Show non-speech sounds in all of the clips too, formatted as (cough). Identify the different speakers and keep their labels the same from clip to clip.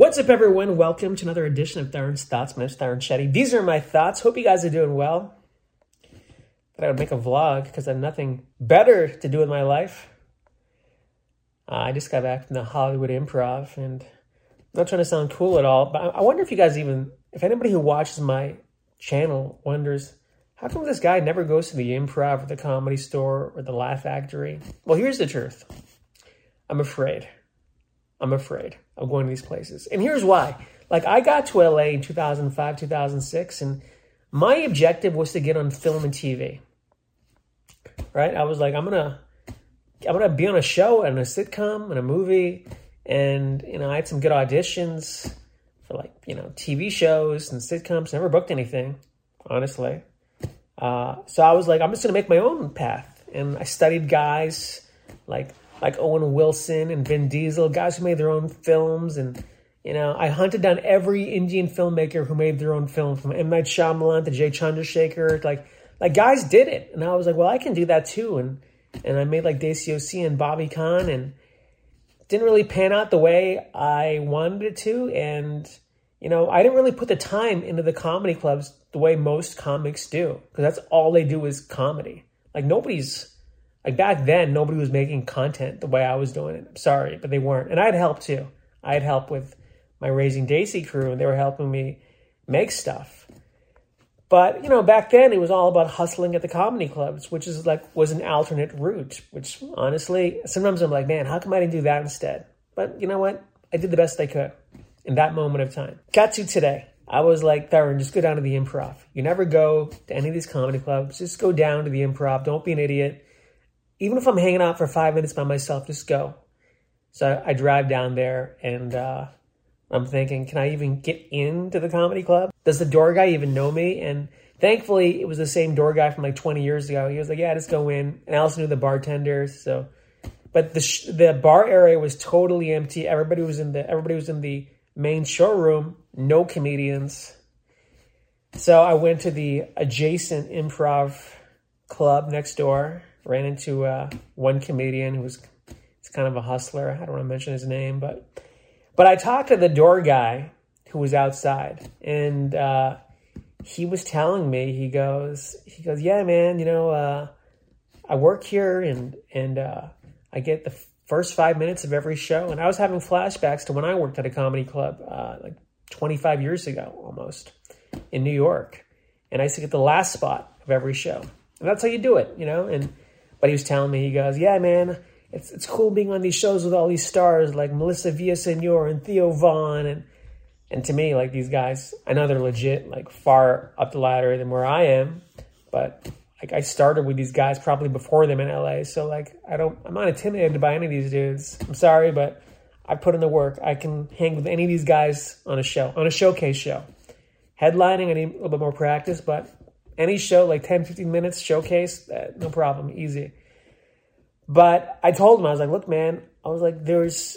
Speaker 1: What's up, everyone? Welcome to another edition of Theron's Thoughts. My name is Theron Shetty. These are my thoughts. Hope you guys are doing well. Thought I would make a vlog because I have nothing better to do with my life. Uh, I just got back from the Hollywood Improv, and I'm not trying to sound cool at all, but I wonder if you guys even, if anybody who watches my channel wonders, how come this guy never goes to the Improv or the Comedy Store or the Laugh Factory? Well, here's the truth. I'm afraid. I'm afraid of going to these places. And here's why. Like, I got to LA in 2005, 2006, and my objective was to get on film and TV. Right? I was like, I'm going to. I'm gonna be on a show and a sitcom and a movie, and you know I had some good auditions for like you know TV shows and sitcoms. Never booked anything, honestly. Uh, so I was like, I'm just gonna make my own path, and I studied guys like like Owen Wilson and Vin Diesel, guys who made their own films. And, you know, I hunted down every Indian filmmaker who made their own film from M. Night Shyamalan to Jay Chandrasekhar. Like, like guys did it. And I was like, well, I can do that too. And, and I made like Desi OC and Bobby Khan and didn't really pan out the way I wanted it to. And, you know, I didn't really put the time into the comedy clubs the way most comics do because that's all they do is comedy. Like nobody's like back then, nobody was making content the way I was doing it. I'm sorry, but they weren't. And I had help too. I had help with my Raising Daisy crew, and they were helping me make stuff. But you know, back then it was all about hustling at the comedy clubs, which is like was an alternate route. Which honestly, sometimes I'm like, man, how come I didn't do that instead? But you know what? I did the best I could in that moment of time. Got to today. I was like, Theron, just go down to the improv. You never go to any of these comedy clubs. Just go down to the improv. Don't be an idiot even if I'm hanging out for five minutes by myself, just go. So I, drive down there and uh, I'm thinking, can I even get into the comedy club? Does the door guy even know me? And thankfully, it was the same door guy from like 20 years ago. He was like, yeah, just go in. And I also knew the bartenders. So, but the sh- the bar area was totally empty. Everybody was in the everybody was in the main showroom. No comedians. So I went to the adjacent improv club next door ran into uh, one comedian who was he's kind of a hustler. I don't want to mention his name, but but I talked to the door guy who was outside, and uh, he was telling me he goes he goes yeah man you know uh, I work here and and uh, I get the first five minutes of every show, and I was having flashbacks to when I worked at a comedy club uh, like 25 years ago almost in New York, and I used to get the last spot of every show. And that's how you do it, you know. And but he was telling me, he goes, yeah, man, it's it's cool being on these shows with all these stars like Melissa Villasenor and Theo Von and and to me, like these guys, I know they're legit, like far up the ladder than where I am, but like I started with these guys probably before them in LA. So like I don't, I'm not intimidated by any of these dudes. I'm sorry, but I put in the work. I can hang with any of these guys on a show, on a showcase show. Headlining, I need a little bit more practice, but any show, like 10, 15 minutes, showcase, uh, no problem, easy. But I told him, I was like, look, man, I was like, there's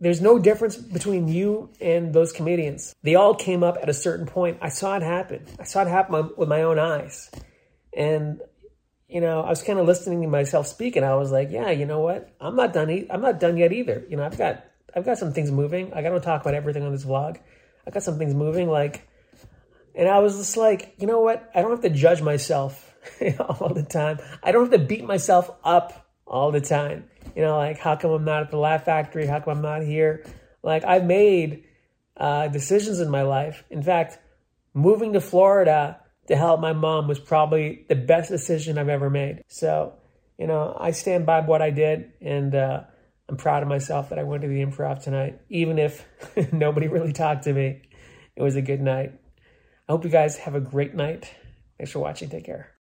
Speaker 1: there's no difference between you and those comedians. They all came up at a certain point. I saw it happen. I saw it happen with my own eyes. And you know, I was kind of listening to myself speak, and I was like, yeah, you know what? I'm not done. E- I'm not done yet either. You know, I've got I've got some things moving. I got to talk about everything on this vlog. I got some things moving, like and I was just like, you know what? I don't have to judge myself (laughs) all the time. I don't have to beat myself up all the time. You know, like, how come I'm not at the Laugh Factory? How come I'm not here? Like, I've made uh, decisions in my life. In fact, moving to Florida to help my mom was probably the best decision I've ever made. So, you know, I stand by what I did, and uh, I'm proud of myself that I went to the improv tonight, even if (laughs) nobody really talked to me. It was a good night. I hope you guys have a great night. Thanks for watching. Take care.